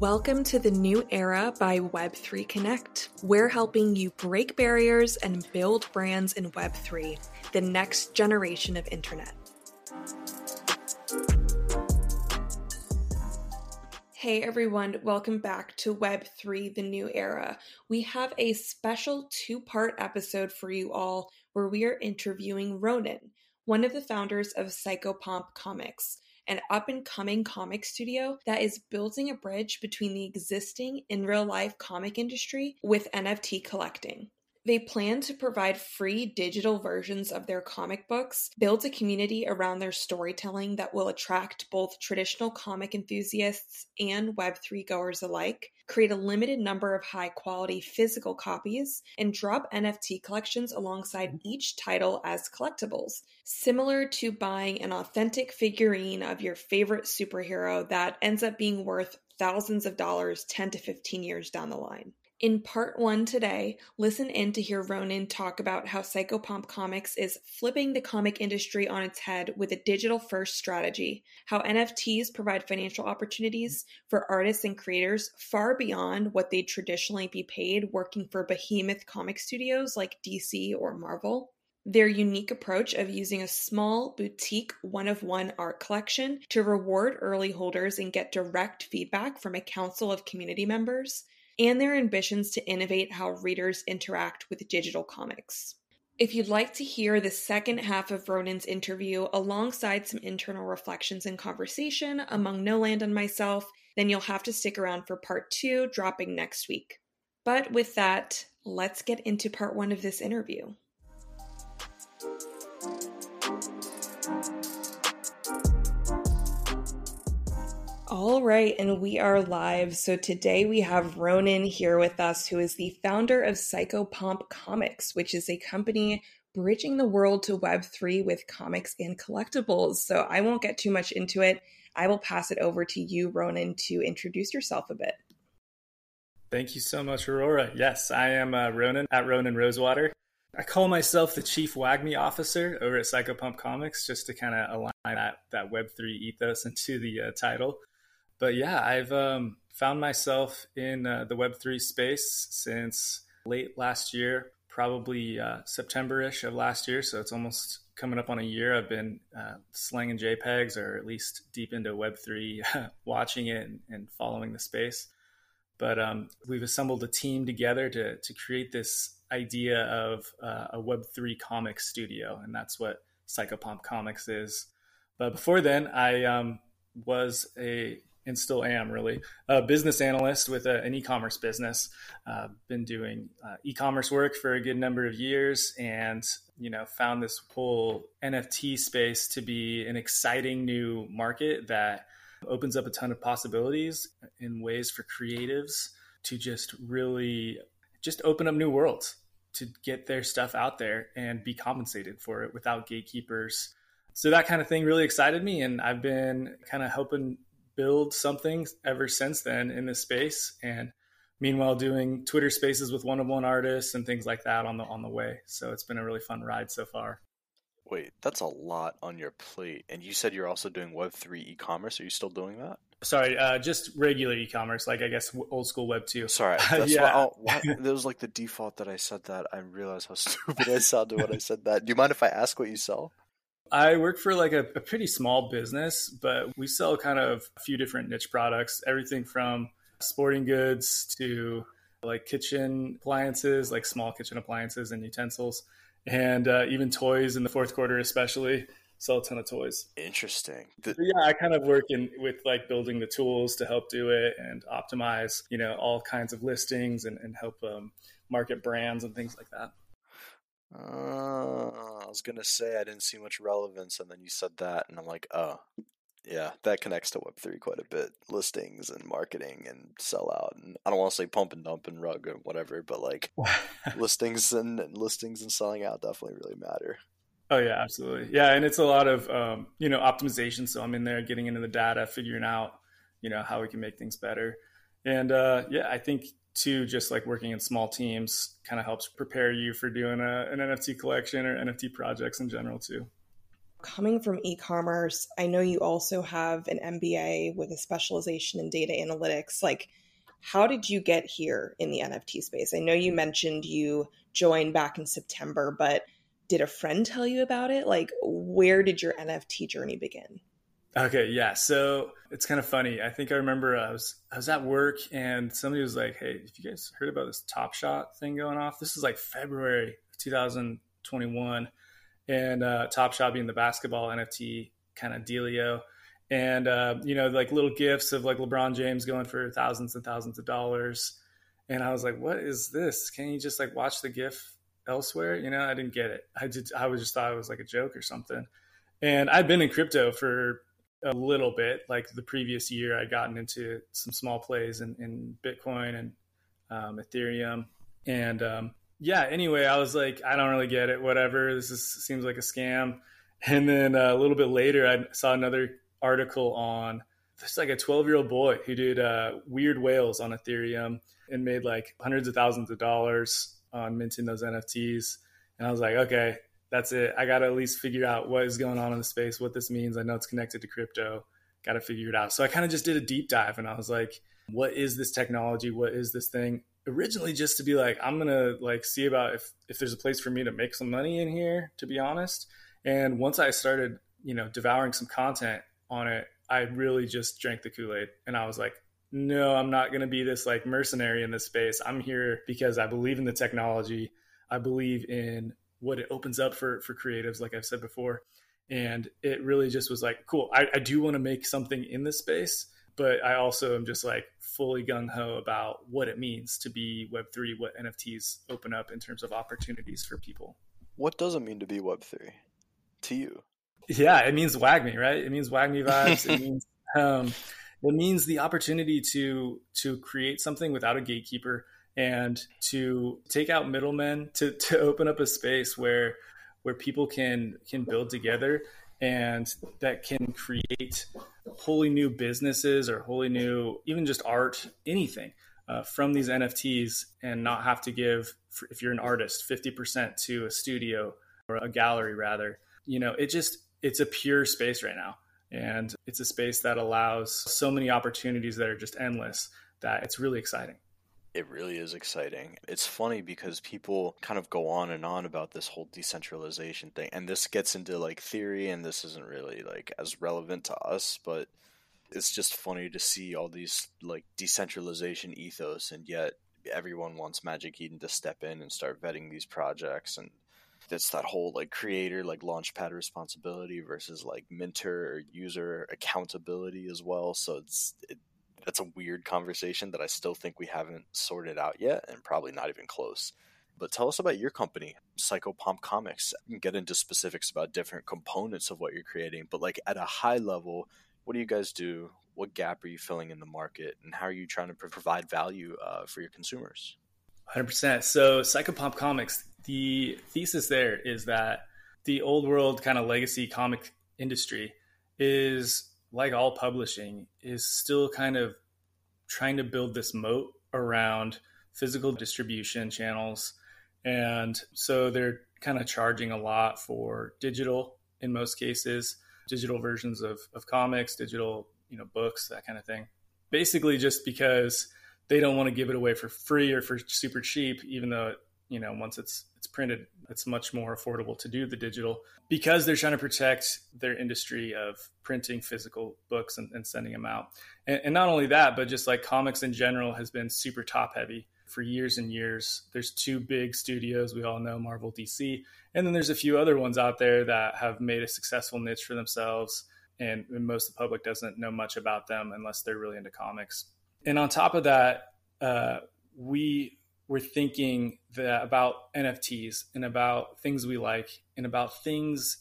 Welcome to the new era by Web3 Connect. We're helping you break barriers and build brands in Web3, the next generation of internet. Hey everyone, welcome back to Web3 The New Era. We have a special two part episode for you all where we are interviewing Ronin, one of the founders of Psychopomp Comics an up and coming comic studio that is building a bridge between the existing in real life comic industry with NFT collecting. They plan to provide free digital versions of their comic books, build a community around their storytelling that will attract both traditional comic enthusiasts and Web3 goers alike, create a limited number of high quality physical copies, and drop NFT collections alongside each title as collectibles, similar to buying an authentic figurine of your favorite superhero that ends up being worth thousands of dollars 10 to 15 years down the line. In part one today, listen in to hear Ronin talk about how Psychopomp Comics is flipping the comic industry on its head with a digital first strategy, how NFTs provide financial opportunities for artists and creators far beyond what they'd traditionally be paid working for behemoth comic studios like DC or Marvel, their unique approach of using a small boutique one of one art collection to reward early holders and get direct feedback from a council of community members and their ambitions to innovate how readers interact with digital comics. If you'd like to hear the second half of Ronin's interview alongside some internal reflections and conversation among Noland and myself, then you'll have to stick around for part two, dropping next week. But with that, let's get into part one of this interview. All right, and we are live. So today we have Ronin here with us, who is the founder of Psychopomp Comics, which is a company bridging the world to Web3 with comics and collectibles. So I won't get too much into it. I will pass it over to you, Ronin, to introduce yourself a bit. Thank you so much, Aurora. Yes, I am uh, Ronin at Ronin Rosewater. I call myself the chief WAGMI officer over at Psychopomp Comics just to kind of align that, that Web3 ethos into the uh, title but yeah, I've um, found myself in uh, the Web3 space since late last year, probably uh, September ish of last year. So it's almost coming up on a year. I've been uh, slanging JPEGs or at least deep into Web3, watching it and, and, following the space. But um, we've assembled a team together to, to create this idea of uh, a Web3 comic studio. And that's what Psychopomp Comics is. But before then, I um, was a and still am really a business analyst with a, an e-commerce business. Uh, been doing uh, e-commerce work for a good number of years, and you know found this whole NFT space to be an exciting new market that opens up a ton of possibilities in ways for creatives to just really just open up new worlds to get their stuff out there and be compensated for it without gatekeepers so that kind of thing really excited me and i've been kind of helping build something ever since then in this space and meanwhile doing twitter spaces with one of one artists and things like that on the on the way. So it's been a really fun ride so far. Wait that's a lot on your plate. And you said you're also doing web3 e-commerce. Are you still doing that? Sorry uh, just regular e-commerce like i guess old school web 2 sorry that's yeah. why, why, that was like the default that i said that. I realized how stupid i sounded when i said that. Do you mind if i ask what you sell I work for like a, a, pretty small business, but we sell kind of a few different niche products, everything from sporting goods to like kitchen appliances, like small kitchen appliances and utensils, and uh, even toys in the fourth quarter, especially. Sell a ton of toys. Interesting. The- yeah, I kind of work in with like building the tools to help do it and optimize, you know, all kinds of listings and, and help um, market brands and things like that. Uh, I was gonna say I didn't see much relevance, and then you said that, and I'm like, oh, yeah, that connects to Web three quite a bit. Listings and marketing and sellout, and I don't want to say pump and dump and rug or whatever, but like listings and, and listings and selling out definitely really matter. Oh yeah, absolutely. Yeah, and it's a lot of um, you know optimization. So I'm in there getting into the data, figuring out you know how we can make things better. And uh, yeah, I think two, just like working in small teams kind of helps prepare you for doing a, an NFT collection or NFT projects in general too. coming from e commerce, I know you also have an MBA with a specialization in data analytics. Like, how did you get here in the NFT space? I know you mentioned you joined back in September, but did a friend tell you about it? Like, where did your NFT journey begin? Okay, yeah. So it's kind of funny. I think I remember I was I was at work and somebody was like, "Hey, if you guys heard about this Top Shot thing going off? This is like February 2021, and uh, Top Shot being the basketball NFT kind of dealio, and uh, you know, like little gifts of like LeBron James going for thousands and thousands of dollars, and I was like, "What is this? Can you just like watch the GIF elsewhere?" You know, I didn't get it. I did. I was just thought it was like a joke or something. And I'd been in crypto for a little bit. Like the previous year, I'd gotten into some small plays in, in Bitcoin and um, Ethereum. And um, yeah, anyway, I was like, I don't really get it. Whatever. This is, seems like a scam. And then uh, a little bit later, I saw another article on it's like a 12 year old boy who did uh, Weird Whales on Ethereum and made like hundreds of thousands of dollars on minting those NFTs. And I was like, okay, that's it. I got to at least figure out what is going on in the space, what this means. I know it's connected to crypto. Got to figure it out. So I kind of just did a deep dive and I was like, what is this technology? What is this thing? Originally just to be like, I'm going to like see about if if there's a place for me to make some money in here, to be honest. And once I started, you know, devouring some content on it, I really just drank the Kool-Aid and I was like, no, I'm not going to be this like mercenary in this space. I'm here because I believe in the technology. I believe in what it opens up for for creatives, like I've said before. And it really just was like, cool. I, I do want to make something in this space, but I also am just like fully gung ho about what it means to be Web three, what NFTs open up in terms of opportunities for people. What does it mean to be Web three to you? Yeah, it means WAGMI, right? It means WAGMI vibes. it means um, it means the opportunity to to create something without a gatekeeper and to take out middlemen to to open up a space where where people can can build together and that can create wholly new businesses or wholly new even just art anything uh, from these nfts and not have to give if you're an artist 50% to a studio or a gallery rather. You know it just it's a pure space right now. And it's a space that allows so many opportunities that are just endless that it's really exciting it really is exciting. It's funny because people kind of go on and on about this whole decentralization thing. And this gets into like theory, and this isn't really like as relevant to us, but it's just funny to see all these like decentralization ethos, and yet everyone wants Magic Eden to step in and start vetting these projects. And it's that whole like creator, like launchpad responsibility versus like mentor or user accountability as well. So it's, it, that's a weird conversation that I still think we haven't sorted out yet, and probably not even close. But tell us about your company, Psychopomp Comics. Can get into specifics about different components of what you're creating, but like at a high level, what do you guys do? What gap are you filling in the market, and how are you trying to provide value uh, for your consumers? 100%. So, Psychopomp Comics, the thesis there is that the old world kind of legacy comic industry is like all publishing, is still kind of trying to build this moat around physical distribution channels. And so they're kind of charging a lot for digital in most cases, digital versions of, of comics, digital, you know, books, that kind of thing. Basically just because they don't want to give it away for free or for super cheap, even though it you know once it's it's printed it's much more affordable to do the digital. Because they're trying to protect their industry of printing physical books and, and sending them out. And, and, not only that but just like comics in general has been super top heavy for years and years. There's two big studios we all know marvel dc and then there's a few other ones out there that have made a successful niche for themselves and, and most of the public doesn't know much about them unless they're really into comics. And on top of that uh, we we're thinking that about NFTs and about things we like and about things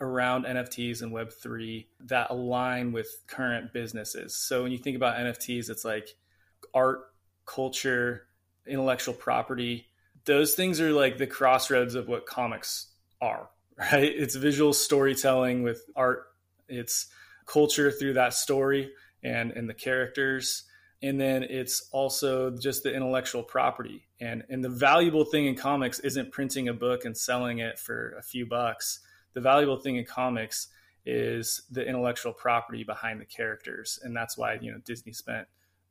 around NFTs and Web3 that align with current businesses. So when you think about NFTs, it's like art, culture, intellectual property. Those things are like the crossroads of what comics are, right? It's visual storytelling with art, it's culture through that story and, and the characters and then it's also just the intellectual property and and the valuable thing in comics isn't printing a book and selling it for a few bucks the valuable thing in comics is the intellectual property behind the characters, and that's why you know Disney spent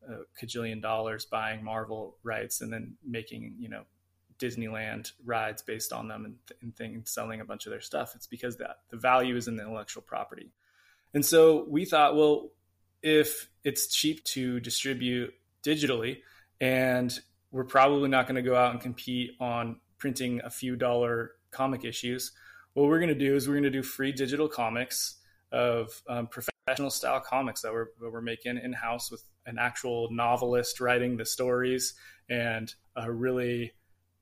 a cajillion dollars buying Marvel rights and then making you know Disneyland rides based on them and, and things, selling a bunch of their stuff. It's because that the value is in the intellectual property. And so we thought, well, if it's cheap to distribute digitally, and we're probably not going to go out and compete on printing a few dollar comic issues, what we're going to do is we're going to do free digital comics of um, professional style comics that we're, that we're making in house with an actual novelist writing the stories and a really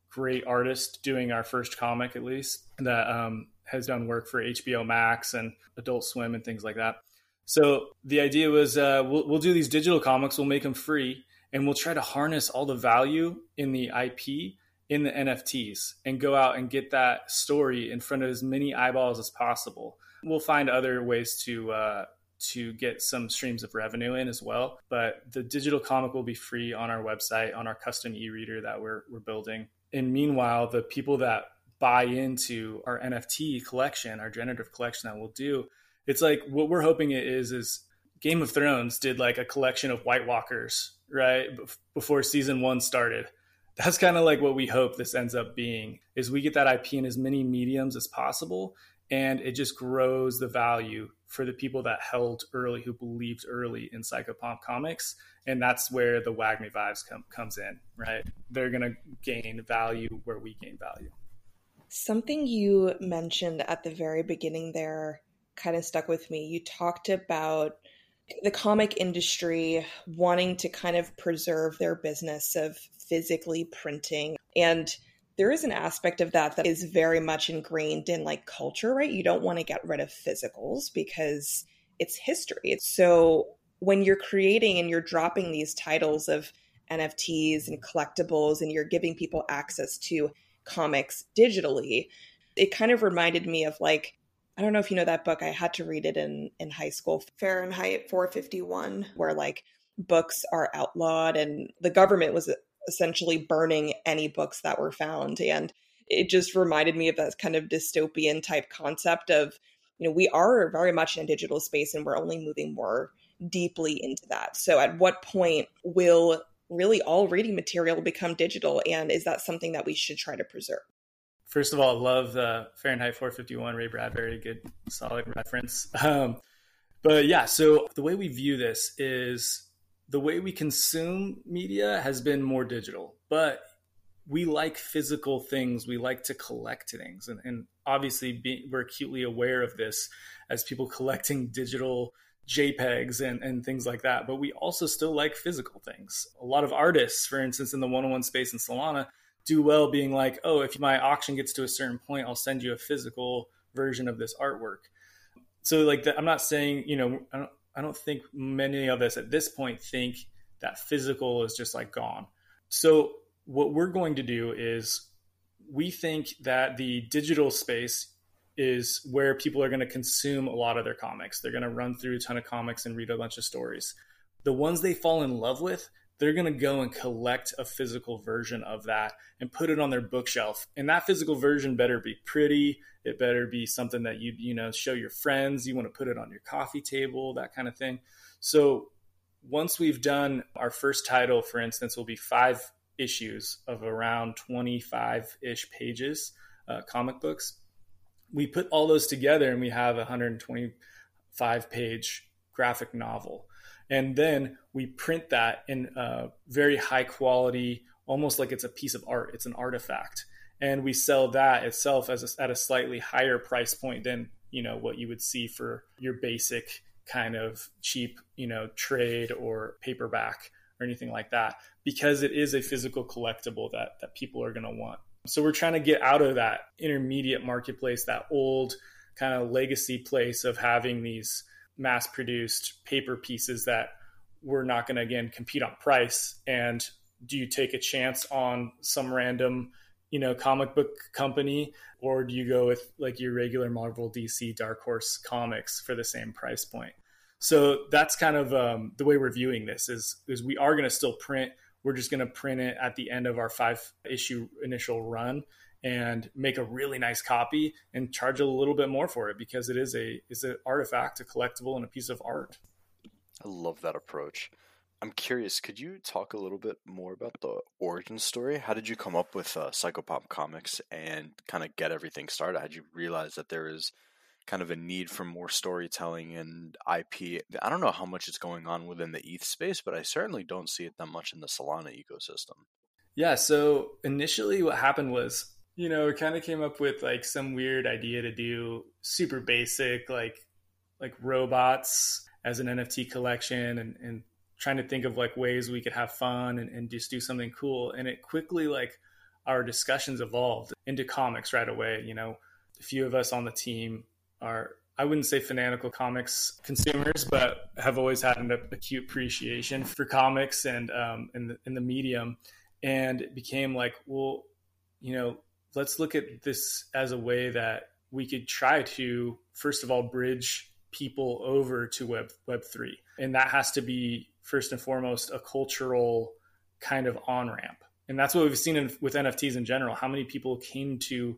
great artist doing our first comic, at least, that um, has done work for HBO Max and Adult Swim and things like that. So the idea was uh, we'll, we'll do these digital comics, we'll make them free, and we'll try to harness all the value in the IP in the NFTs and go out and get that story in front of as many eyeballs as possible. We'll find other ways to uh, to get some streams of revenue in as well. But the digital comic will be free on our website on our custom e-reader that we're we're building. And meanwhile, the people that buy into our NFT collection, our generative collection that we'll do, it's like what we're hoping it is is Game of Thrones did like a collection of White Walkers, right? Before season 1 started. That's kind of like what we hope this ends up being is we get that IP in as many mediums as possible and it just grows the value for the people that held early who believed early in psychopomp comics and that's where the WAGMI vibes come, comes in right they're going to gain value where we gain value something you mentioned at the very beginning there kind of stuck with me you talked about the comic industry wanting to kind of preserve their business of physically printing and there is an aspect of that that is very much ingrained in like culture, right? You don't want to get rid of physicals because it's history. So when you're creating and you're dropping these titles of NFTs and collectibles and you're giving people access to comics digitally, it kind of reminded me of like I don't know if you know that book. I had to read it in in high school, Fahrenheit 451, where like books are outlawed and the government was uh, essentially burning any books that were found. And it just reminded me of that kind of dystopian type concept of, you know, we are very much in a digital space and we're only moving more deeply into that. So at what point will really all reading material become digital? And is that something that we should try to preserve? First of all, I love the Fahrenheit 451, Ray Bradbury, good, solid reference. Um, but yeah, so the way we view this is the way we consume media has been more digital, but we like physical things. We like to collect things. And, and obviously, be, we're acutely aware of this as people collecting digital JPEGs and, and things like that. But we also still like physical things. A lot of artists, for instance, in the one on one space in Solana, do well being like, oh, if my auction gets to a certain point, I'll send you a physical version of this artwork. So, like, the, I'm not saying, you know, I don't, I don't think many of us at this point think that physical is just like gone. So, what we're going to do is we think that the digital space is where people are going to consume a lot of their comics. They're going to run through a ton of comics and read a bunch of stories. The ones they fall in love with, they're going to go and collect a physical version of that and put it on their bookshelf. And that physical version better be pretty. It better be something that you you know show your friends. You want to put it on your coffee table, that kind of thing. So once we've done our first title, for instance, will be five issues of around 25 ish pages, uh, comic books. We put all those together and we have a 125 page graphic novel and then we print that in a very high quality almost like it's a piece of art. It's an artifact. And we sell that itself as a, at a slightly higher price point than you know what you would see for your basic kind of cheap you know trade or paperback or anything like that because it is a physical collectible that that people are going to want. So we're trying to get out of that intermediate marketplace that old kind of legacy place of having these mass produced paper pieces that we're not going to again compete on price? And do you take a chance on some random you know comic book company? Or do you go with like your regular marvel dc dark horse comics for the same price point? So that's kind of um, the way we're viewing this is is we are going to still print. We're just going to print it at the end of our five issue initial run and make a really nice copy and charge a little bit more for it because it is a is an artifact, a collectible, and a piece of art. I love that approach. I'm curious, could you talk a little bit more about the origin story? How did you come up with uh, Psychopomp Comics and kind of get everything started? How did you realize that there is kind of a need for more storytelling and IP? I don't know how much is going on within the ETH space, but I certainly don't see it that much in the Solana ecosystem. Yeah, so initially what happened was, you know, it kind of came up with like some weird idea to do super basic, like like robots as an NFT collection and, and trying to think of like ways we could have fun and, and just do something cool. And it quickly like our discussions evolved into comics right away. You know, a few of us on the team are I wouldn't say fanatical comics consumers, but have always had an acute appreciation for comics and um, in the in the medium, and it became like, well, you know, let's look at this as a way that we could try to first of all bridge people over to web web 3 and that has to be first and foremost a cultural kind of on ramp. And that's what we've seen in, with NFTs in general. How many people came to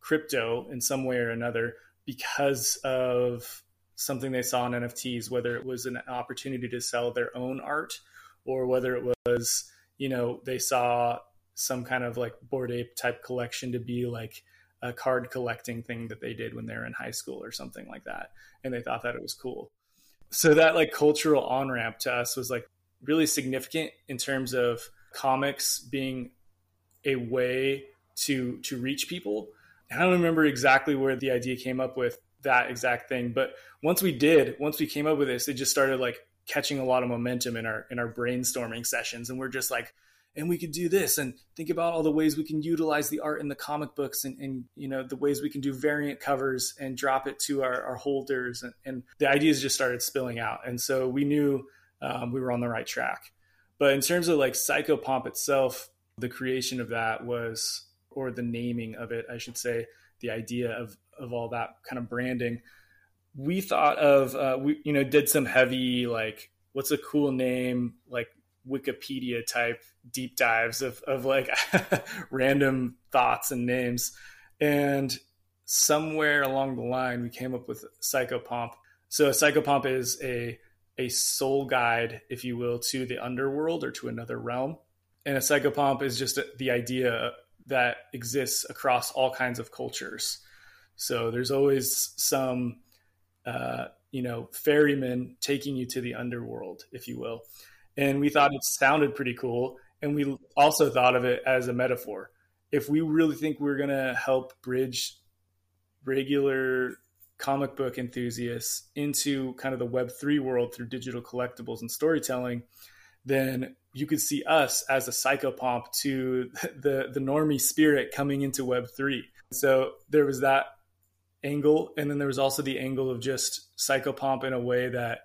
crypto in some way or another because of something they saw in NFTs, whether it was an opportunity to sell their own art or whether it was, you know, they saw some kind of like Bored Ape type collection to be like a card collecting thing that they did when they were in high school or something like that. And they thought that it was cool so that like cultural on ramp to us was like really significant in terms of comics being a way to to reach people. And I don't remember exactly where the idea came up with that exact thing, but once we did, once we came up with this, it just started like catching a lot of momentum in our in our brainstorming sessions, and we're just like, and we could do this and think about all the ways we can utilize the art in the comic books and, and you know the ways we can do variant covers and drop it to our, our holders and, and, the ideas just started spilling out and so we knew um, we were on the right track. But in terms of like psychopomp itself the creation of that was or the naming of it i should say the idea of of all that kind of branding we thought of uh, we you know did some heavy like what's a cool name like Wikipedia type deep dives of, of like random thoughts and names. And somewhere along the line, we came up with Psychopomp. So a Psychopomp is a, a soul guide, if you will, to the underworld or to another realm. And a Psychopomp is just the idea that exists across all kinds of cultures. So there's always some, uh, you know, ferryman taking you to the underworld, if you will and we thought it sounded pretty cool. And we also thought of it as a metaphor. If we really think we're going to help bridge regular comic book enthusiasts into kind of the Web3 world through digital collectibles and storytelling, then you could see us as a psychopomp to the, the normie spirit coming into Web3. So there was that angle. And then there was also the angle of just psychopomp in a way that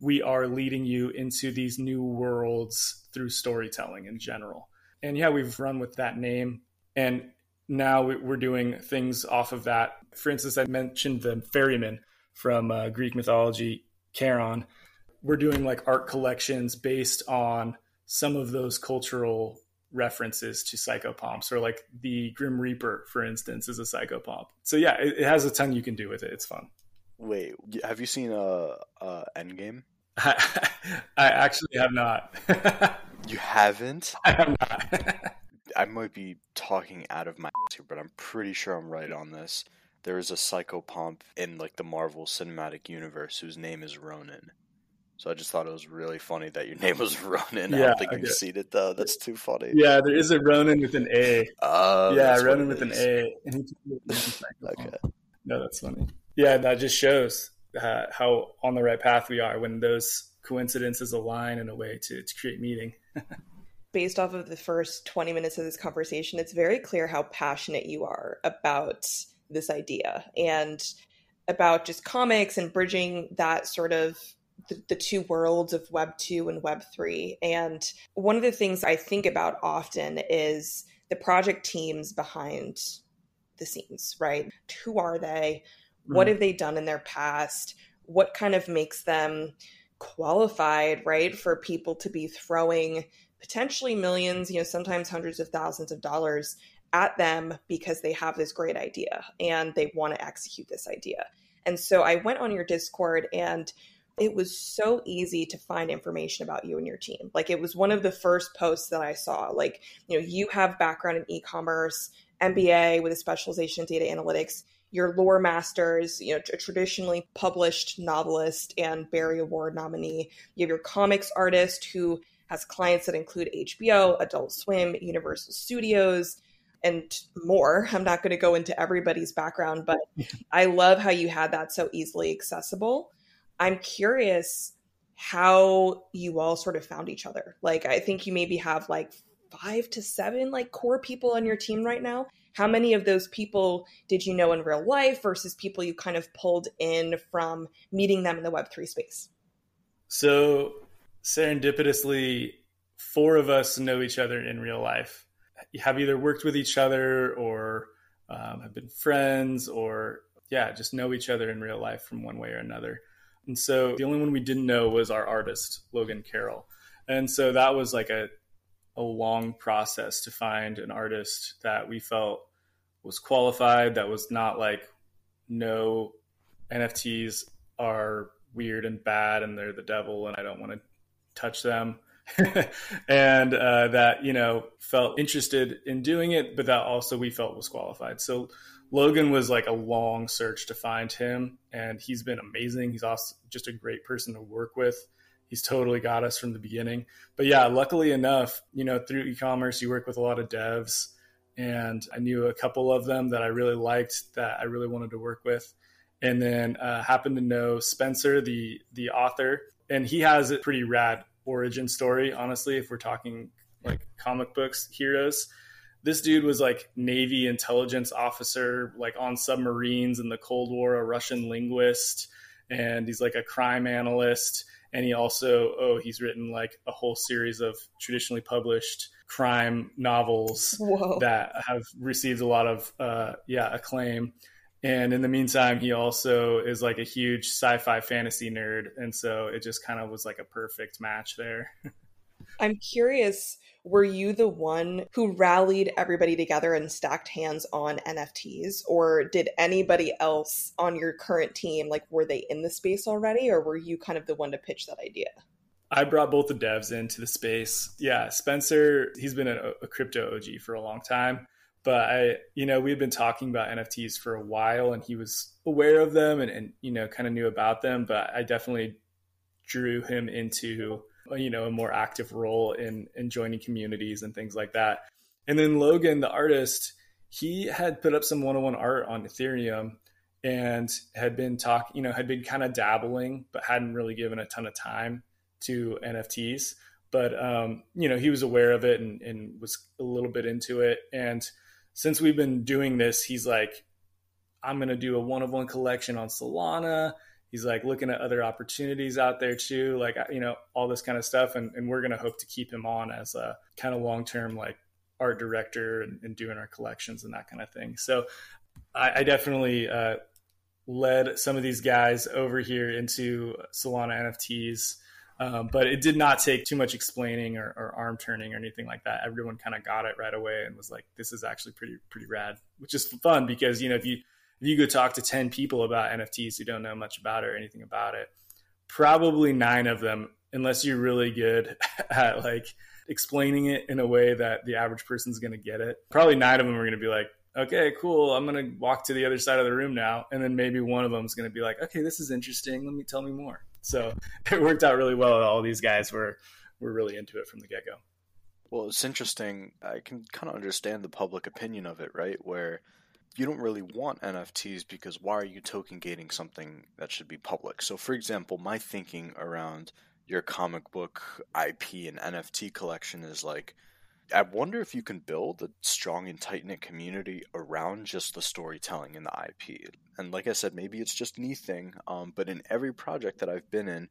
we are leading you into these new worlds through storytelling in general. And yeah, we've run with that name. And now we're doing things off of that. For instance, I mentioned the ferryman from uh, Greek mythology, Charon. We're doing like art collections based on some of those cultural references to psychopomps, or like the Grim Reaper, for instance, is a psychopomp. So yeah, it, it has a ton you can do with it. It's fun. Wait, have you seen uh, uh Endgame? I, I actually have not. you haven't? I have not. I might be talking out of my ass here, but I'm pretty sure I'm right on this. There is a psychopomp in like the Marvel Cinematic Universe whose name is Ronan. So I just thought it was really funny that your name was Ronin. Yeah, I don't think you've seen it though. That's too funny. Yeah, there is a Ronan with an A. Oh, yeah, Ronan with an A. okay. No, that's funny. Yeah, that just shows uh, how on the right path we are when those coincidences align in a way to, to create meaning. Based off of the first 20 minutes of this conversation, it's very clear how passionate you are about this idea and about just comics and bridging that sort of the, the, two worlds of Web 2 and Web 3. And one of the things I think about often is the project teams behind the scenes, right? Who are they? What mm. have they done in their past? What kind of makes them qualified, right, for people to be throwing potentially millions, you know, sometimes hundreds of thousands of dollars at them because they have this great idea and they want to execute this idea. And so I went on your Discord and it was so easy to find information about you and your team. Like it was one of the first posts that I saw. Like, you know, you have background in e-commerce, MBA with a specialization in data analytics, your lore masters, you know, a traditionally published novelist and Barry Award nominee. You have your comics artist who has clients that include HBO, Adult Swim, Universal Studios, and more. I'm not going to go into everybody's background, but I love how you had that so easily accessible. I'm curious how you all sort of found each other. Like, I think you maybe have like five to seven like core people on your team right now. How many of those people did you know in real life versus people you kind of pulled in from meeting them in the Web3 space? So, serendipitously, four of us know each other in real life. Have either worked with each other or um, have been friends or yeah just know each other in real life from one way or another. And so the only one we didn't know was our artist logan carroll. And so that was like a, a long process to find an artist that we felt was qualified that was not like no nfts are weird and bad and they're the devil and i don't want to touch them and uh, that you know felt interested in doing it, but that also we felt was qualified. So Logan was like a long search to find him, and he's been amazing. He's also just a great person to work with. He's totally got us from the beginning. But yeah, luckily enough, you know, through e-commerce, you work with a lot of devs, and I knew a couple of them that I really liked that I really wanted to work with, and then uh, happened to know Spencer, the the author, and he has a pretty rad origin story, honestly, if we're talking like comic books heroes. This dude was like Navy intelligence officer, like on submarines in the Cold War, a Russian linguist, and he's like a crime analyst. And he also, oh, he's written like a whole series of traditionally published crime novels Whoa. that have received a lot of, uh, yeah, acclaim. And in the meantime, he also is like a huge sci fi fantasy nerd. And so it just kind of was like a perfect match there. I'm curious, were you the one who rallied everybody together and stacked hands on NFTs? Or did anybody else on your current team, like, were they in the space already? Or were you kind of the one to pitch that idea? I brought both the devs into the space. Yeah, Spencer, he's been a, a crypto OG for a long time but I, you know, we've been talking about NFTs for a while and he was aware of them and, and you know, kind of knew about them, but I definitely drew him into, you know, a more active role in, in joining communities and things like that. And then Logan, the artist, he had put up some one-on-one art on Ethereum and had been talking, you know, had been kind of dabbling, but hadn't really given a ton of time to NFTs. But, um, you know, he was aware of it and, and was a little bit into it. And, since we've been doing this, he's like, I'm to do a one of one collection on Solana. He's like looking at other opportunities out there too, like, you know, all this kind of stuff. And, and we're going to hope to keep him on as a kind of long term, like, art director and, and, doing our collections and that kind of thing. So I, I definitely uh, led some of these guys over here into Solana NFTs. Um, but it did not take too much explaining or, or arm turning or anything like that. Everyone kind of got it right away and was like, "This is actually pretty pretty rad," which is fun because you know if you if you go talk to ten people about NFTs who don't know much about it or anything about it, probably nine of them, unless you're really good at like explaining it in a way that the average person's going to get it, probably nine of them are going to be like, okay, cool. I'm going to walk to the other side of the room now. And then maybe one of them is going to be like, okay, this is interesting. Let me tell me more. So it worked out really well. All these guys were were really into it from the get go. Well, it's interesting. I can kind of understand the public opinion of it, right? Where you don't really want NFTs because why are you token gating something that should be public? So, for example, my thinking around your comic book IP and NFT collection is like, I wonder if you can build a strong and tight knit community around just the storytelling and the IP. And like I said, maybe it's just me thing, um, but in every project that I've been in,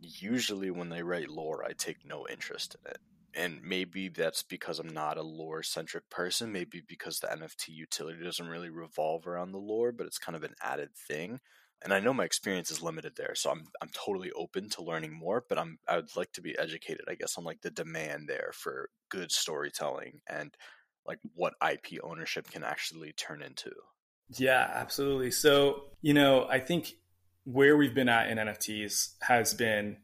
usually when they write lore, I take no interest in it. And maybe that's because I'm not a lore centric person. Maybe because the NFT utility doesn't really revolve around the lore, but it's kind of an added thing and I know my experience is limited there, so I'm I'm totally open to learning more. But I'm I would like to be educated, I guess, on like the demand there for good storytelling and like what IP ownership can actually turn into. Yeah, absolutely. So, you know, I think where we've been at in NFTs has been,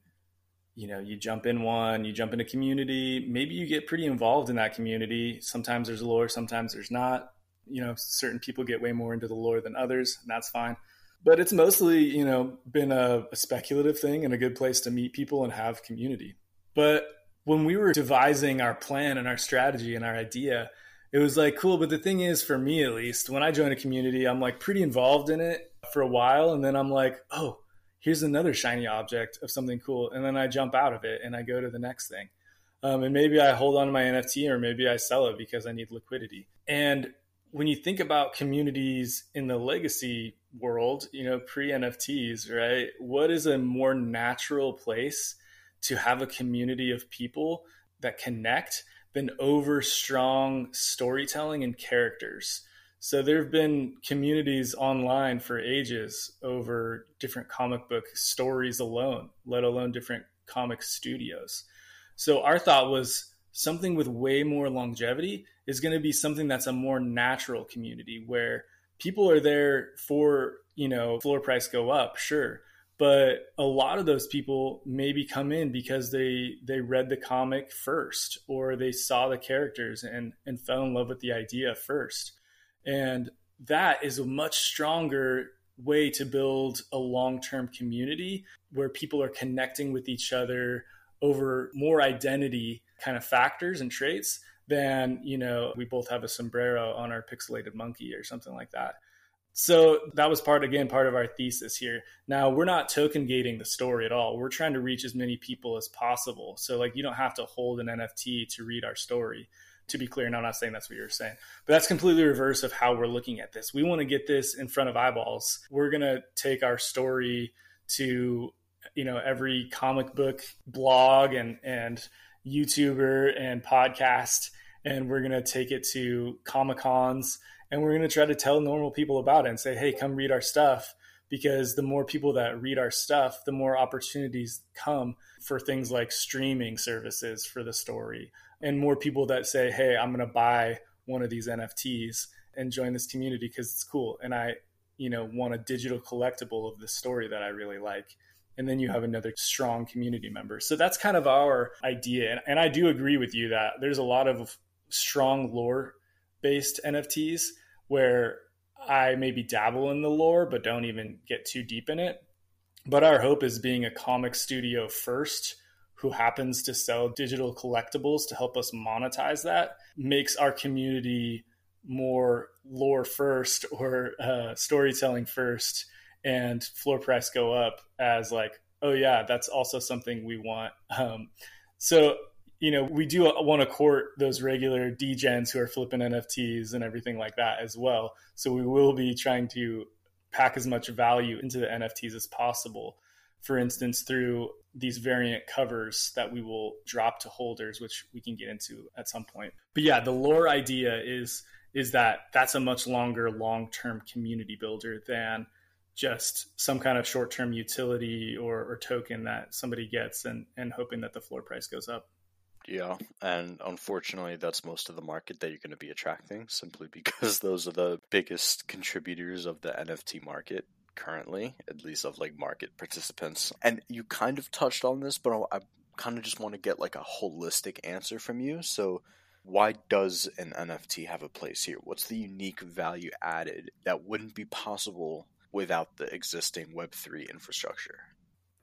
you know, you jump in one, you jump in a community, maybe you get pretty involved in that community. Sometimes there's lore, sometimes there's not. You know, certain people get way more into the lore than others, and that's fine. But it's mostly, you know, been a, a speculative thing and a good place to meet people and have community. But when we were devising our plan and our strategy and our idea, it was like cool. But the thing is, for me at least, when I join a community, I'm like pretty involved in it for a while. And then I'm like, oh, here's another shiny object of something cool. And then I jump out of it and I go to the next thing. Um, and maybe I hold on to my NFT or maybe I sell it because I need liquidity. And when you think about communities in the legacy world, you know, pre NFTs, right? What is a more natural place to have a community of people that connect than over strong storytelling and characters? So there have been communities online for ages over different comic book stories alone, let alone different comic studios. So our thought was something with way more longevity is going to be something that's a more natural community where people are there for, you know, floor price go up, sure. But a lot of those people maybe come in because they they read the comic first or they saw the characters and and fell in love with the idea first. And that is a much stronger way to build a long term community where people are connecting with each other over more identity kind of factors and traits than, you know, we both have a sombrero on our pixelated monkey or something like that. So that was part, again, part of our thesis here. Now, we're not token gating the story at all. We're trying to reach as many people as possible. So, like, you don't have to hold an NFT to read our story to be clear, and I'm not saying that's what you're saying, but that's completely reverse of how we're looking at this. We want to get this in front of eyeballs. We're going to take our story to, you know, every comic book blog and, and YouTuber and podcast, and we're going to take it to Comic Cons and we're going to try to tell normal people about it and say, hey, come read our stuff. Because the more people that read our stuff, the more opportunities come for things like streaming services for the story and more people that say, "Hey, I'm going to buy one of these NFTs and join this community because it's cool and I, you know, want a digital collectible of the story that I really like." And then you have another strong community member. So that's kind of our idea. And, and I do agree with you that there's a lot of strong lore based NFTs where I maybe dabble in the lore, but don't even get too deep in it. But our hope is being a comic studio first who happens to sell digital collectibles to help us monetize that makes our community more lore first or uh, storytelling first and floor price go up as like oh yeah that's also something we want. Um, so you know we do want to court those regular degens who are flipping nfts and everything like that as well. So we will be trying to pack as much value into the nfts as possible for instance through these variant covers that we will drop to holders, which we can get into at some point. But yeah, the lore idea is is that that's a much longer long term community builder than just some kind of short term utility or, or token that somebody gets and, and hoping that the floor price goes up. Yeah, and unfortunately, that's most of the market that you're going to be attracting simply because those are the biggest contributors of the NFT market currently, at least of like market participants. And you kind of touched on this, but I kind of just want to get like a holistic answer from you. So, why does an NFT have a place here? What's the unique value added that wouldn't be possible without the existing Web3 infrastructure?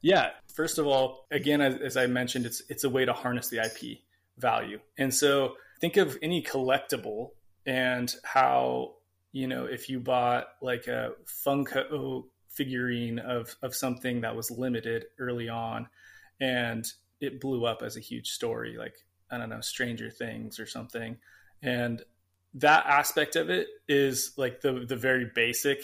Yeah, first of all, again, as, as I mentioned, it's it's a way to harness the IP value. And so, think of any collectible and how you know, if you bought like a Funko figurine of of something that was limited early on, and it blew up as a huge story, like I don't know, Stranger Things or something, and that aspect of it is like the the very basic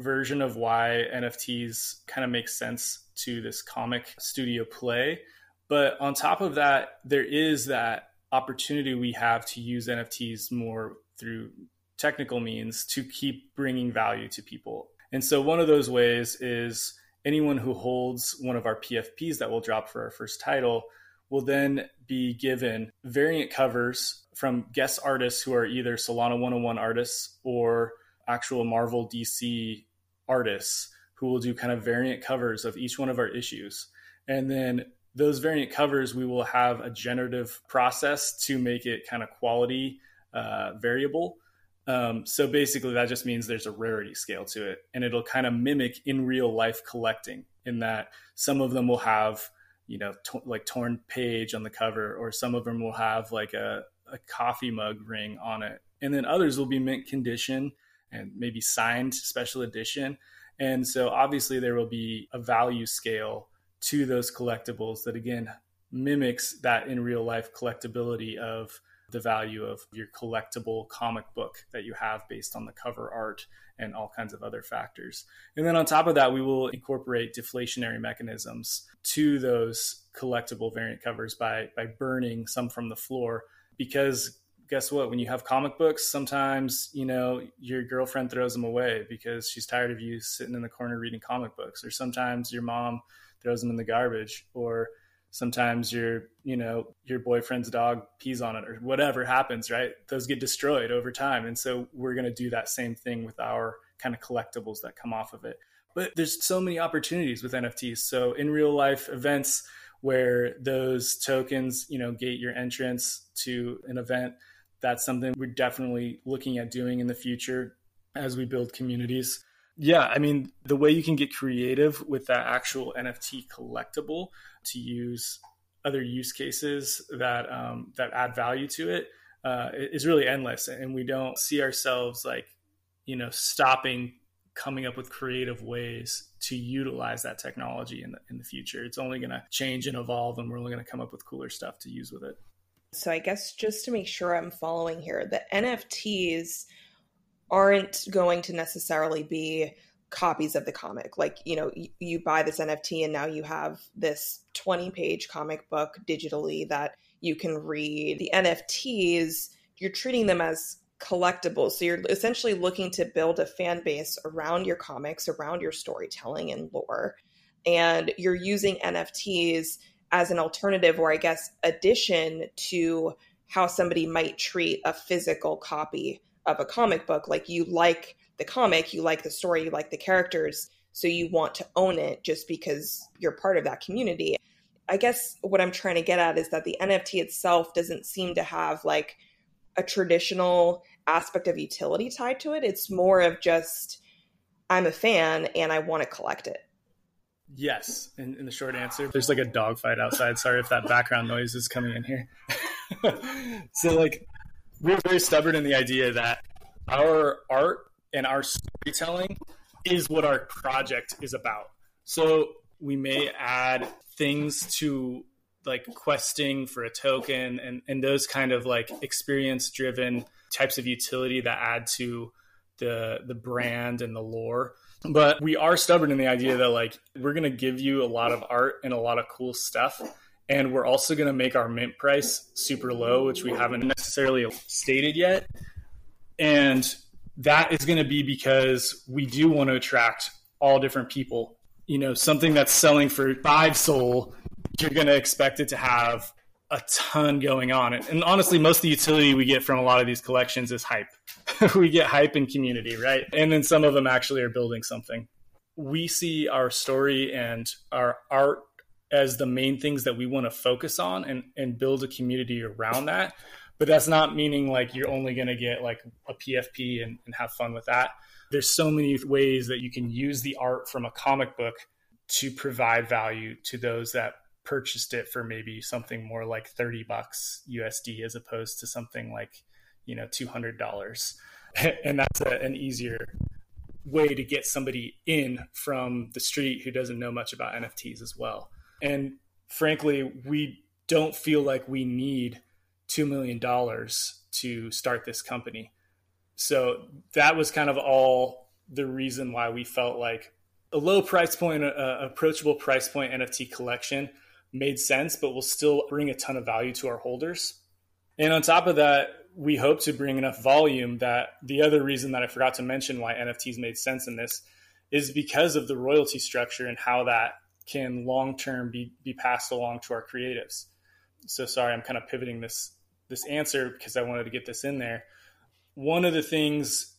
version of why NFTs kind of make sense to this comic studio play. But on top of that, there is that opportunity we have to use NFTs more through technical means to keep bringing value to people. And so one of those ways is anyone who holds one of our PFPs that will drop for our first title, will then be given variant covers from guest artists who are either Solana 101 artists or actual Marvel DC artists who will do kind of variant covers of each one of our issues. And then those variant covers, we will have a generative process to make it kind of quality uh, variable. Um, so basically, that just means there's a rarity scale to it, and it'll kind of mimic in real life collecting. In that, some of them will have, you know, like torn page on the cover, or some of them will have like a, a coffee mug ring on it, and then others will be mint condition and maybe signed special edition. And so, obviously, there will be a value scale to those collectibles that again mimics that in real life collectability of the value of your collectible comic book that you have based on the cover art and all kinds of other factors. And then on top of that, we will incorporate deflationary mechanisms to those collectible variant covers by by burning some from the floor. Because guess what? When you have comic books sometimes you know your girlfriend throws them away because she's tired of you sitting in the corner reading comic books. Or sometimes your mom throws them in the garbage. Or sometimes your you know your boyfriend's dog pees on it or whatever happens right? Those get destroyed over time. And so we're going to do that same thing with our kind of collectibles that come off of it. But there's so many opportunities with nfts so in real life events where those tokens you know gate your entrance to an event that's something we're definitely looking at doing in the future as we build communities yeah, I mean, the way you can get creative with that actual NFT collectible to use other use cases that um, that add value to it uh, is really endless, and we don't see ourselves like you know stopping coming up with creative ways to utilize that technology in the in the future. It's only going to change and evolve, and we're only going to come up with cooler stuff to use with it. So I guess just to make sure I'm following here, the NFTs aren't going to necessarily be copies of the comic. Like, you know, you, you buy this NFT and now you have this 20 page comic book digitally that you can read. The NFTs, you're treating them as collectibles. So you're essentially looking to build a fan base around your comics, around your storytelling and lore. And you're using NFTs as an alternative or I guess addition to how somebody might treat a physical copy of a comic book. Like you like the comic, you like the story, you like the characters, so you want to own it just because you're part of that community. I guess what I'm trying to get at is that the NFT itself doesn't seem to have like a traditional aspect of utility tied to it. It's more of just I'm a fan and I want to collect it. Yes, in, in the short answer, there's like a dogfight outside. Sorry if that background noise is coming in here. so, like, we're very stubborn in the idea that our art and our storytelling is what our project is about. So we may add things to like questing for a token and, and those kind of like experience driven types of utility that add to the the brand and the lore. But we are stubborn in the idea that like we're gonna give you a lot of art and a lot of cool stuff. And we're also gonna make our mint price super low, which we haven't necessarily stated yet. And that is going to be because we do want to attract all different people. You know, something that's selling for five sol, you're going to expect it to have a ton going on. And honestly, most of the utility we get from a lot of these collections is hype. we get hype and community, right? And then some of them actually are building something. We see our story and our art as the main things that we want to focus on and, and build a community around that but that's not meaning like you're only going to get like a PFP and, and have fun with that. There's so many ways that you can use the art from a comic book to provide value to those that purchased it for maybe something more like 30 bucks USD as opposed to something like, you know, $200. and that's a, an easier way to get somebody in from the street who doesn't know much about NFTs as well. And frankly, we don't feel like we need $2 million to start this company. So that was kind of all the reason why we felt like a low price point, a, approachable price point NFT collection made sense, but will still bring a ton of value to our holders. And on top of that, we hope to bring enough volume that the other reason that I forgot to mention why NFTs made sense in this is because of the royalty structure and how that can long term be, be passed along to our creatives. so sorry, I'm kind of pivoting this this answer because I wanted to get this in there. One of the things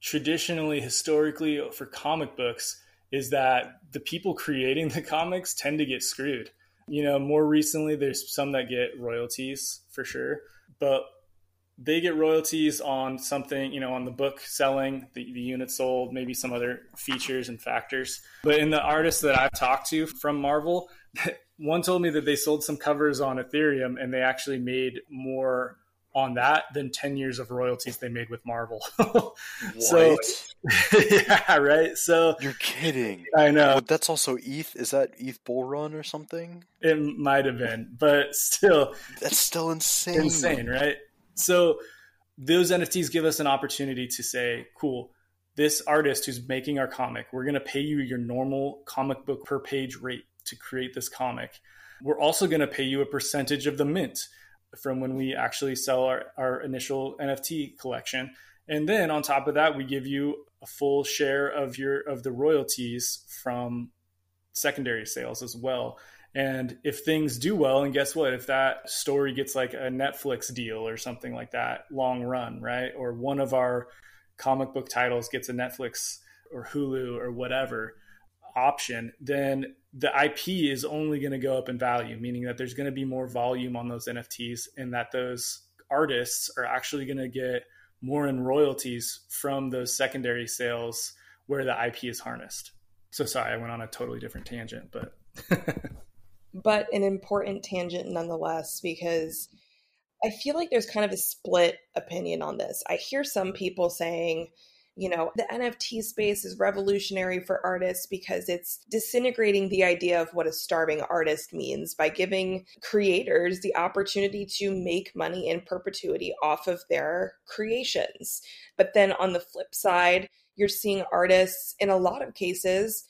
traditionally, historically, for comic books is that the people creating the comics tend to get screwed. You know, more recently, there's some that get royalties for sure, but they get royalties on something, you know, on the book selling, the, the unit sold, maybe some other features and factors. But in the artists that I've talked to from Marvel, one told me that they sold some covers on Ethereum and they actually made more on that than 10 years of royalties they made with Marvel. so yeah, right. So you're kidding. I know. But that's also ETH. Is that ETH Bull Run or something? It might have been, but still that's still insane. Insane, right? So those NFTs give us an opportunity to say, cool, this artist who's making our comic, we're going to pay you your normal comic book per page rate to create this comic. We're also going to pay you a percentage of the mint from when we actually sell our, our initial NFT collection. And then on top of that, we give you a full share of your of the royalties from secondary sales as well. And if things do well, and guess what? If that story gets like a Netflix deal or something like that, long run, right? Or one of our comic book titles gets a Netflix or Hulu or whatever option, then the IP is only going to go up in value, meaning that there's going to be more volume on those NFTs and that those artists are actually going to get more in royalties from those secondary sales where the IP is harnessed. So sorry, I went on a totally different tangent, but but an important tangent nonetheless because I feel like there's kind of a split opinion on this. I hear some people saying, you know, the NFT space is revolutionary for artists because it's disintegrating the idea of what a starving artist means by giving creators the opportunity to make money in perpetuity off of their creations. But then on the flip side, you're seeing artists in a lot of cases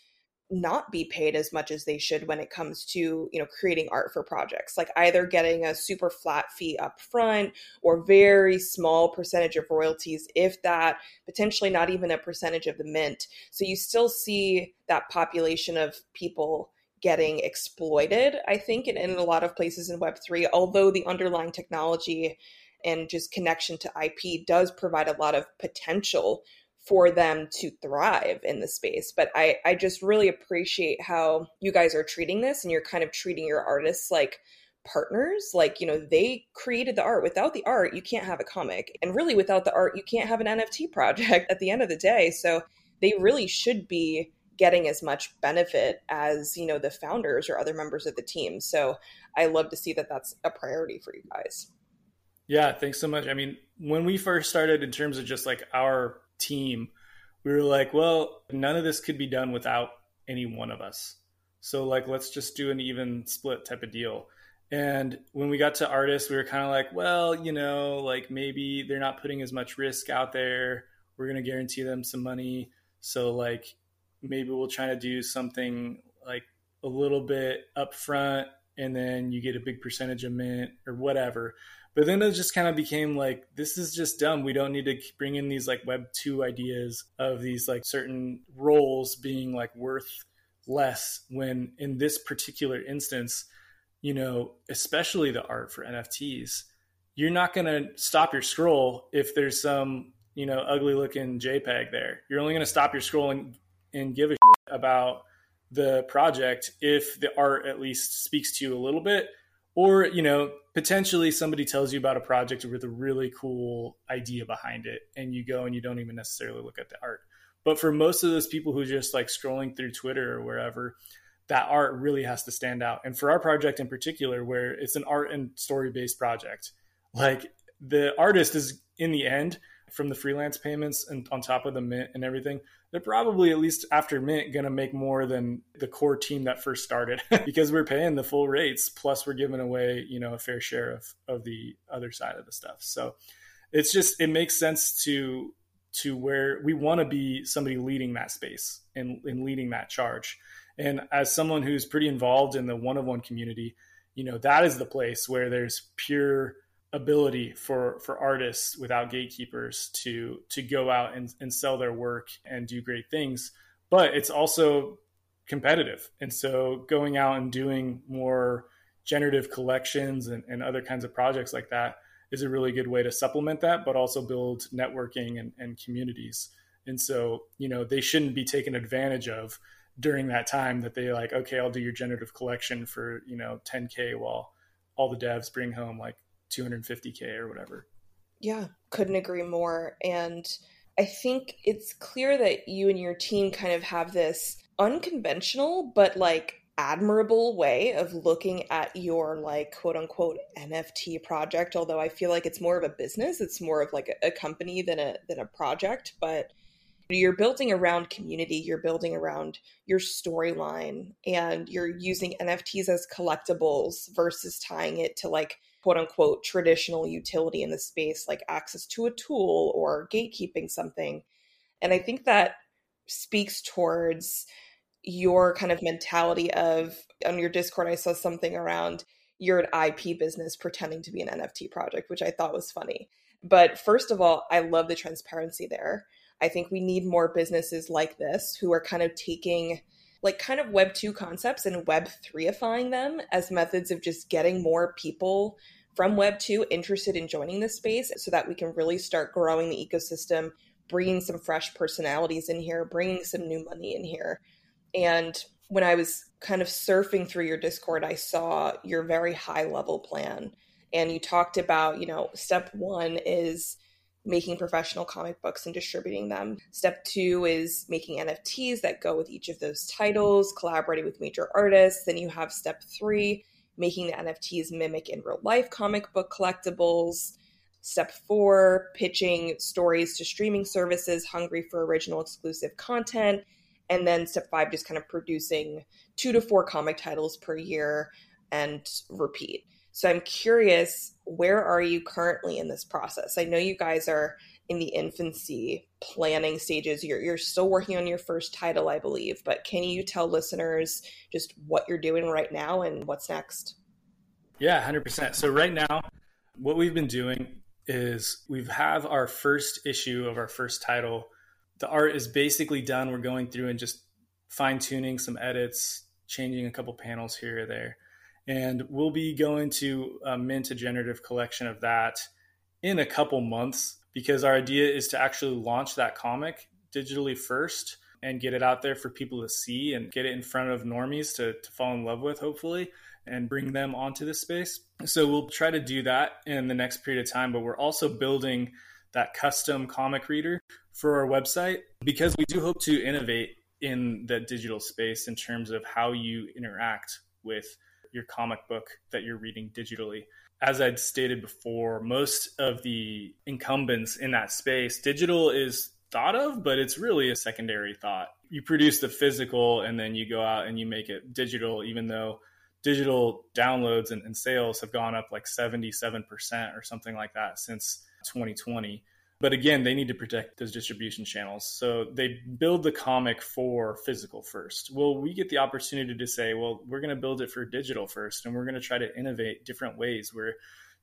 not be paid as much as they should when it comes to you know creating art for projects. Like either getting a super flat fee up front or very small percentage of royalties if that potentially not even a percentage of the mint. So you still see that population of people getting exploited i think in, in a lot of places in web3 although the underlying technology and just connection to ip does provide a lot of potential for them to thrive in the space. But I, I just really appreciate how you guys are treating this and you're kind of treating your artists like partners. Like, you know, they created the art. Without the art, you can't have a comic. And really, without the art, you can't have an NFT project at the end of the day. So they really should be getting as much benefit as, you know, the founders or other members of the team. So I love to see that that's a priority for you guys. Yeah, thanks so much. I mean, when we first started in terms of just like our team, we were like, well, none of this could be done without any one of us. So like, let's just do an even split type of deal. And when we got to artists, we were kind of like, well, you know, like maybe they're not putting as much risk out there. We're going to guarantee them some money. So like maybe we'll try to do something like a little bit upfront and then you get a big percentage of mint or whatever. But then it just kind of became like, this is just dumb. We don't need to bring in these like Web 2 ideas of these like certain roles being like worth less when in this particular instance, you know, especially the art for NFTs, you're not going to stop your scroll if there's some, you know, ugly looking JPEG there. You're only going to stop your scroll and, and give a about the project if the art at least speaks to you a little bit. Or you know potentially somebody tells you about a project with a really cool idea behind it and you go and you don't even necessarily look at the art. But for most of those people who just like scrolling through twitter or wherever that art really has to stand out. And for our project in particular where it's an art and story based project like the artist is in the end from the freelance payments and on top of the mint and everything they're probably at least after mint going to make more than the core team that first started because we're paying the full rates plus we're giving away you know a fair share of of the other side of the stuff. So it's just it makes sense to to where we want to be somebody leading that space and, and leading that charge. And as someone who's pretty involved in the one of one community you know that is the place where there's pure ability for for artists without gatekeepers to to go out and, and sell their work and do great things but it's also competitive and so going out and doing more generative collections and, and other kinds of projects like that is a really good way to supplement that, but also build networking and, and communities. And so, you know, they shouldn't be taken advantage of during that time that they like, okay, I'll do your generative collection for, you know, 10K while all the devs bring home like 250K or whatever. Yeah, couldn't agree more. And I think it's clear that you and your team kind of have this unconventional, but like admirable way of looking at your like quote unquote NFT project although I feel like it's more of a business it's more of like a, company than a than a project but you're building around community you're building around your storyline and you're using nfts as collectibles versus tying it to like quote unquote traditional utility in the space like access to a tool or gatekeeping something. And i think that speaks towards your kind of mentality of on your discord i saw something around you're an ip business pretending to be an nft project which i thought was funny. But first of all i love the transparency there. I think we need more businesses like this who are kind of taking like kind of web 2 concepts and web 3ifying them as methods of just getting more people from web 2 interested in joining this space so that we can really start growing the ecosystem bringing some fresh personalities in here bringing some new money in here. And when i was kind of surfing through your discord i saw your very high level plan. And you talked about you know step 1 is making professional comic books and distributing them. Step two is making NFTs that go with each of those titles, collaborating with major artists. Then you have step three, making the NFTs mimic in real life comic book collectibles. Step four, pitching stories to streaming services hungry for original exclusive content. And then step five, just kind of producing two to four comic titles per year and repeat. So I'm curious, where are you currently in this process? I know you guys are in the infancy planning stages. You're you're still working on your first title, I believe, but can you tell listeners just what you're doing right now and what's next? Yeah, 100%. So right now, what we've been doing is we have our first issue of our first title. The art is basically done. We're going through and just fine tuning some edits, changing a couple panels here or there and we'll be going to uh, mint a generative collection of that in a couple months because our idea is to actually launch that comic digitally first and get it out there for people to see and get it in front of normies to, to fall in love with hopefully and bring them onto the space. So we'll try to do that in the next period of time but we're also building that custom comic reader for our website because we do hope to innovate in the digital space in terms of how you interact with your comic book that you're reading digitally. As I'd stated before, most of the incumbents in that space, digital is thought of, but it's really a secondary thought. You produce the physical and then you go out and you make it digital, even though digital downloads and, and sales have gone up like 77% or something like that since 2020. But again, they need to protect those distribution channels. So they build the comic for physical first. Well, we get the opportunity to say, well, we're going to build it for digital first, and we're going to try to innovate different ways where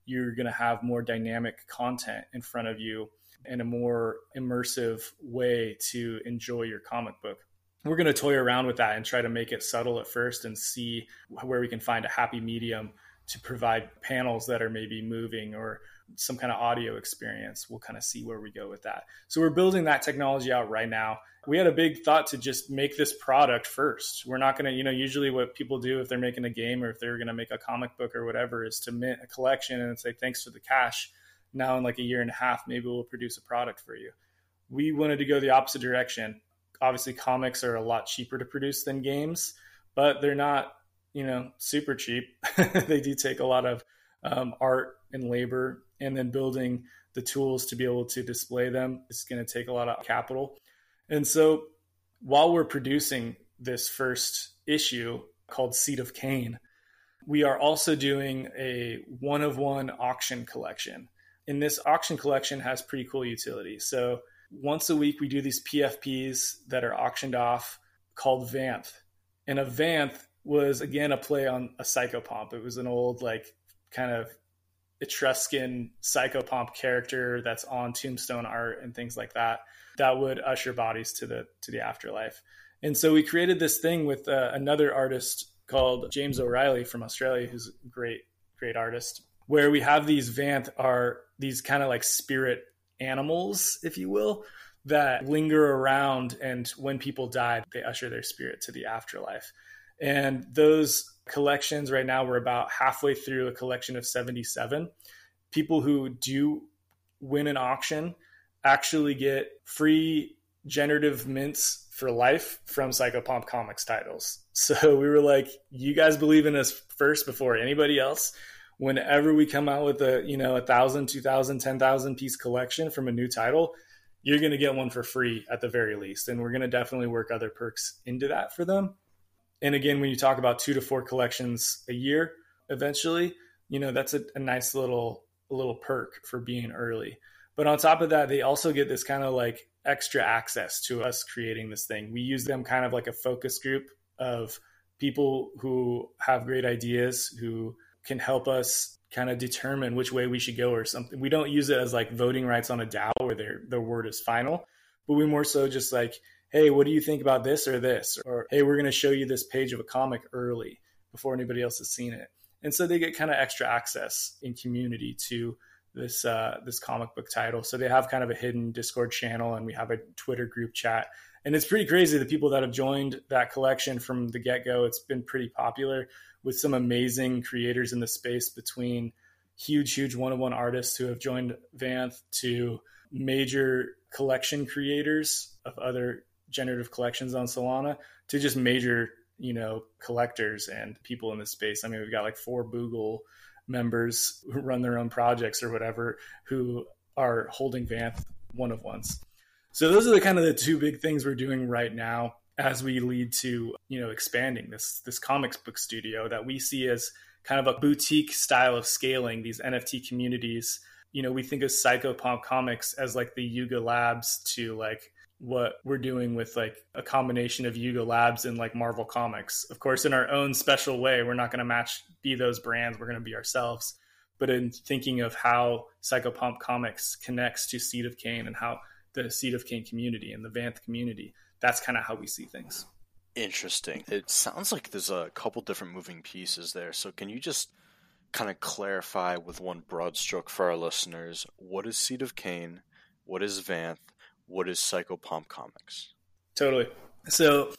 you're going to have more dynamic content in front of you and a more immersive way to enjoy your comic book. We're going to toy around with that and try to make it subtle at first and see where we can find a happy medium to provide panels that are maybe moving or some kind of audio experience. We'll kind of see where we go with that. So we're building that technology out right now. We had a big thought to just make this product first. We're not going to, you know, usually what people do if they're making a game or if they're going to make a comic book or whatever is to mint a collection and say, thanks for the cash. Now, in like a year and a half, maybe we'll produce a product for you. We wanted to go the opposite direction. Obviously, comics are a lot cheaper to produce than games, but they're not, you know, super cheap. they do take a lot of um, art and labor and then building the tools to be able to display them is going to take a lot of capital. And so while we're producing this first issue called Seed of Cain, we are also doing a one of one auction collection. And this auction collection has pretty cool utility. So once a week, we do these PFPs that are auctioned off called Vanth. And a Vanth was, again, a play on a psychopomp. It was an old, like, kind of Etruscan psychopomp character that's on tombstone art and things like that that would usher bodies to the to the afterlife. And so we created this thing with uh, another artist called James O'Reilly from Australia, who's a great, great artist, where we have these Vanth are these kind of like spirit animals, if you will, that linger around. And when people die, they usher their spirit to the afterlife. And those collections right now, we're about halfway through a collection of 77. People who do win an auction actually get free generative mints for life from Psychopomp Comics titles. So we were like, you guys believe in us first before anybody else. Whenever we come out with a, you know, a thousand, two thousand, ten thousand piece collection from a new title, you're going to get one for free at the very least. And we're going to definitely work other perks into that for them. And again, when you talk about two to four collections a year, eventually, you know, that's a, a nice little, a little perk for being early. But on top of that, they also get this kind of like extra access to us creating this thing. We use them kind of like a focus group of people who have great ideas, who can help us kind of determine which way we should go or something. We don't use it as like voting rights on a DAO where their their word is final, but we more so just like, hey, what do you think about this or this? Or hey, we're going to show you this page of a comic early before anybody else has seen it. And so they get kind of extra access in community to this uh, this comic book title. So they have kind of a hidden Discord channel, and we have a Twitter group chat. And it's pretty crazy the people that have joined that collection from the get go. It's been pretty popular with some amazing creators in the space between huge, huge one on one artists who have joined Vanth to major collection creators of other generative collections on Solana to just major, you know, collectors and people in the space. I mean, we've got like four Boogle members who run their own projects or whatever who are holding Vanth one of ones. So those are the kind of the two big things we're doing right now as we lead to you know expanding this this comics book studio that we see as kind of a boutique style of scaling these NFT communities. You know, we think of Psychopomp Comics as like the Yuga Labs to like what we're doing with like a combination of Yuga Labs and like Marvel Comics. Of course, in our own special way, we're not going to match be those brands. We're going to be ourselves. But in thinking of how Psychopomp Comics connects to Seed of Cain and how the Seed of Cain community and the Vanth community, that's kind of how we see things. Interesting. It sounds like there's a couple different moving pieces there. So can you just kind of clarify with one broad stroke for our listeners what is Seed of Cain, what is Vanth, what is Psychopomp Comics? Totally. So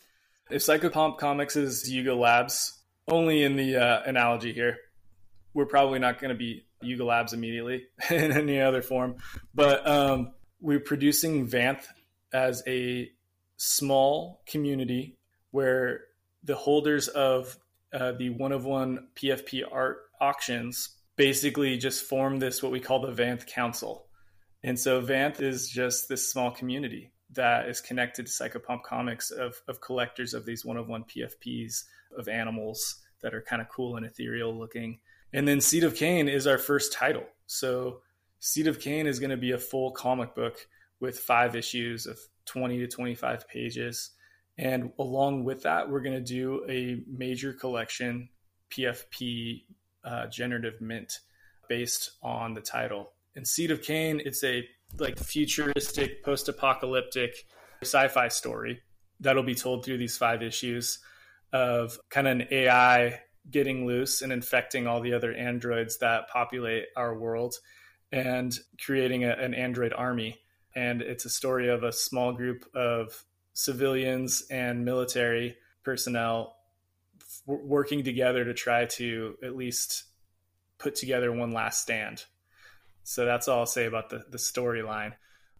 if Psychopomp Comics is Yuga Labs, only in the uh, analogy here, we're probably not going to be Yuga Labs immediately in any other form, but um, we're producing Vanth as a small community where the holders of uh, the one of one PFP art auctions basically just form this what we call the Vanth Council. And so Vanth is just this small community that is connected to Psychopomp Comics of, of collectors of these one of one PFPs of animals that are kind of cool and ethereal looking. And then Seed of Cain is our first title. So Seed of Cain is going to be a full comic book with five issues of 20 to 25 pages. And along with that, we're going to do a major collection PFP uh, generative mint based on the title. And Seed of Cain, it's a like futuristic, post-apocalyptic sci-fi story that'll be told through these five issues of kind of an AI getting loose and infecting all the other androids that populate our world and creating a, an android army and it's a story of a small group of civilians and military personnel f- working together to try to at least put together one last stand. So that's all I'll say about the, the storyline.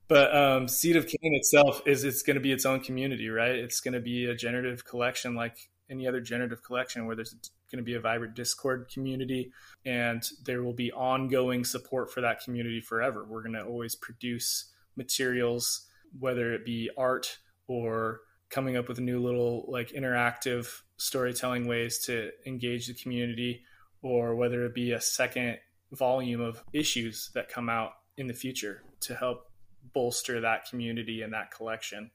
But um, Seed of Cain itself is it's going to be its own community, right? It's going to be a generative collection like any other generative collection where there's going to be a vibrant Discord community and there will be ongoing support for that community forever. We're going to always produce materials, whether it be art or coming up with new little like interactive storytelling ways to engage the community, or whether it be a second volume of issues that come out in the future to help bolster that community and that collection.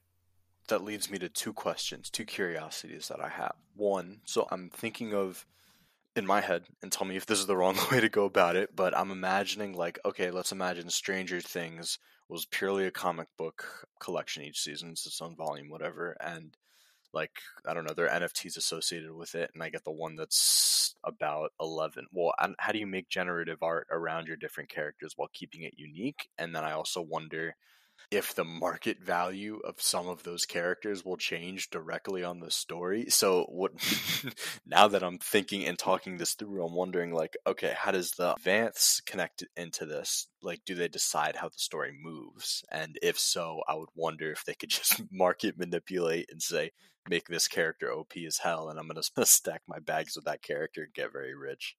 That leads me to two questions, two curiosities that I have. One, so I'm thinking of in my head, and tell me if this is the wrong way to go about it, but I'm imagining like, okay, let's imagine Stranger Things was purely a comic book collection each season, it's its own volume, whatever. And like I don't know, there are NFTs associated with it, and I get the one that's about eleven. Well, how do you make generative art around your different characters while keeping it unique? And then I also wonder if the market value of some of those characters will change directly on the story. So what now that I'm thinking and talking this through, I'm wondering like, okay, how does the Vanth connect into this? Like, do they decide how the story moves? And if so, I would wonder if they could just market manipulate and say, make this character OP as hell, and I'm gonna stack my bags with that character and get very rich.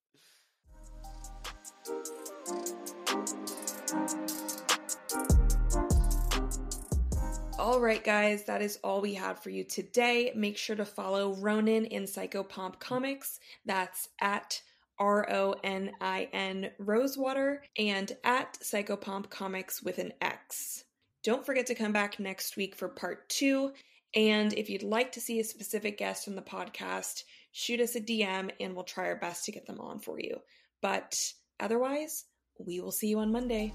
All right, guys, that is all we have for you today. Make sure to follow Ronin in Psychopomp Comics. That's at R O N I N Rosewater and at Psychopomp Comics with an X. Don't forget to come back next week for part two. And if you'd like to see a specific guest on the podcast, shoot us a DM and we'll try our best to get them on for you. But otherwise, we will see you on Monday.